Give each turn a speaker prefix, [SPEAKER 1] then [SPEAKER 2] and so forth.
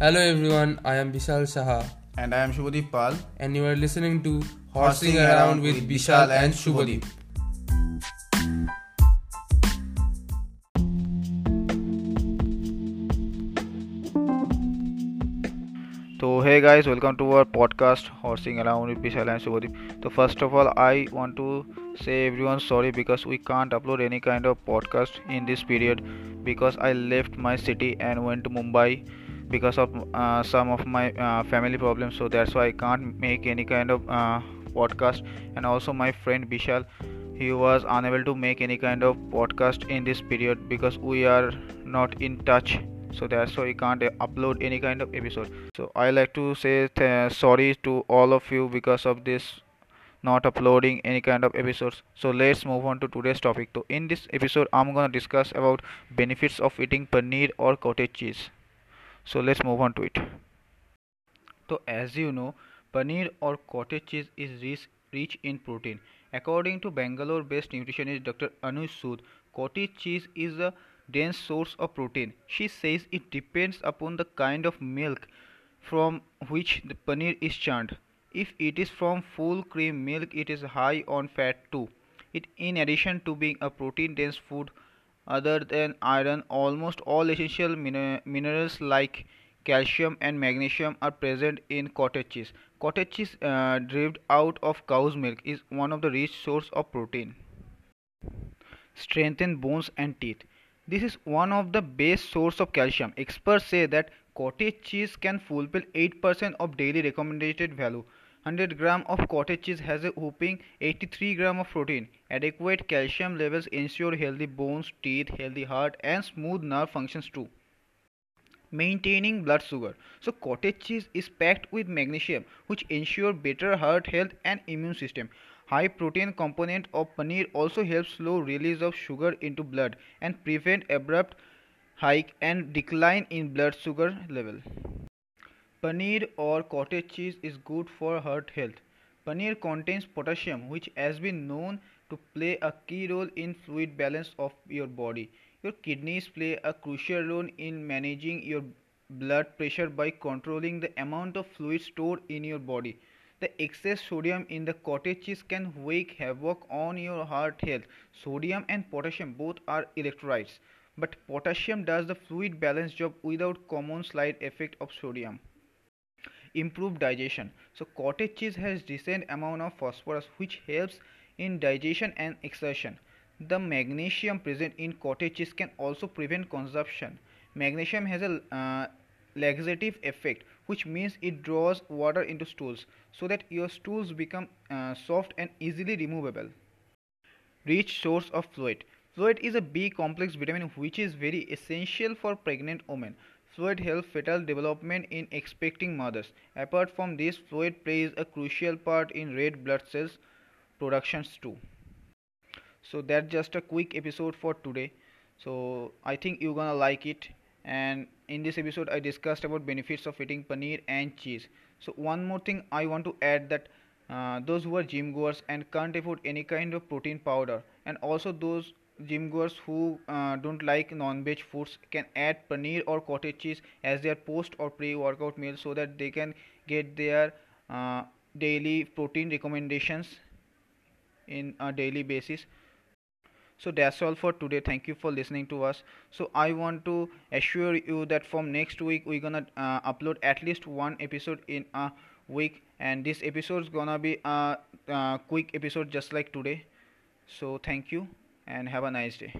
[SPEAKER 1] Hello everyone, I am Bishal Shaha
[SPEAKER 2] And I am Shubhadeep Pal.
[SPEAKER 1] and you are listening to Horsing Around with Bishal and Shubhadeep.
[SPEAKER 2] So hey guys, welcome to our podcast Horsing Around with Bishal and Shubhadeep. So first of all, I want to say everyone sorry because we can't upload any kind of podcast in this period because I left my city and went to Mumbai because of uh, some of my uh, family problems. So that's why I can't make any kind of uh, podcast. And also my friend Bishal, he was unable to make any kind of podcast in this period because we are not in touch. So that's why I can't uh, upload any kind of episode. So i like to say th- sorry to all of you because of this not uploading any kind of episodes. So let's move on to today's topic. So in this episode i'm gonna discuss about benefits of eating paneer or cottage cheese so let's move on to it so as you know paneer or cottage cheese is rich, rich in protein according to bangalore based nutritionist dr anush sood cottage cheese is a dense source of protein. She says it depends upon the kind of milk from which the paneer is churned. If it is from full cream milk, it is high on fat too. It, in addition to being a protein dense food, other than iron, almost all essential min- minerals like calcium and magnesium are present in cottage cheese. Cottage cheese uh, derived out of cow's milk is one of the rich source of protein. Strengthen bones and teeth. This is one of the best source of calcium. Experts say that cottage cheese can fulfill 8% of daily recommended value. 100 gram of cottage cheese has a whopping 83 gram of protein. Adequate calcium levels ensure healthy bones, teeth, healthy heart and smooth nerve functions too. Maintaining blood sugar. So cottage cheese is packed with magnesium which ensure better heart health and immune system. High protein component of paneer also helps slow release of sugar into blood and prevent abrupt hike and decline in blood sugar level. Paneer or cottage cheese is good for heart health. Paneer contains potassium which has been known to play a key role in fluid balance of your body. Your kidneys play a crucial role in managing your blood pressure by controlling the amount of fluid stored in your body. The excess sodium in the cottage cheese can wreak havoc on your heart health. Sodium and potassium both are electrolytes, but potassium does the fluid balance job without common side effect of sodium. Improve digestion. So cottage cheese has decent amount of phosphorus which helps in digestion and exertion. The magnesium present in cottage cheese can also prevent consumption. Magnesium has a uh, laxative effect which means it draws water into stools so that your stools become uh, soft and easily removable rich source of folate folate is a b complex vitamin which is very essential for pregnant women folate helps fetal development in expecting mothers. Apart from this folate plays a crucial part in red blood cells productions too. So that's just a quick episode for today. So i think you're gonna like it. And in this episode i discussed about benefits of eating paneer and cheese. So one more thing i want to add that uh, those who are gym goers and can't afford any kind of protein powder and also those gym goers who uh, don't like non-veg foods can add paneer or cottage cheese as their post or pre-workout meal so that they can get their uh, daily protein recommendations in a daily basis. So that's all for today. Thank you for listening to us. So i want to assure you that from next week we're gonna uh, upload at least one episode in a week. And this episode is gonna be a, a quick episode just like today. So thank you and have a nice day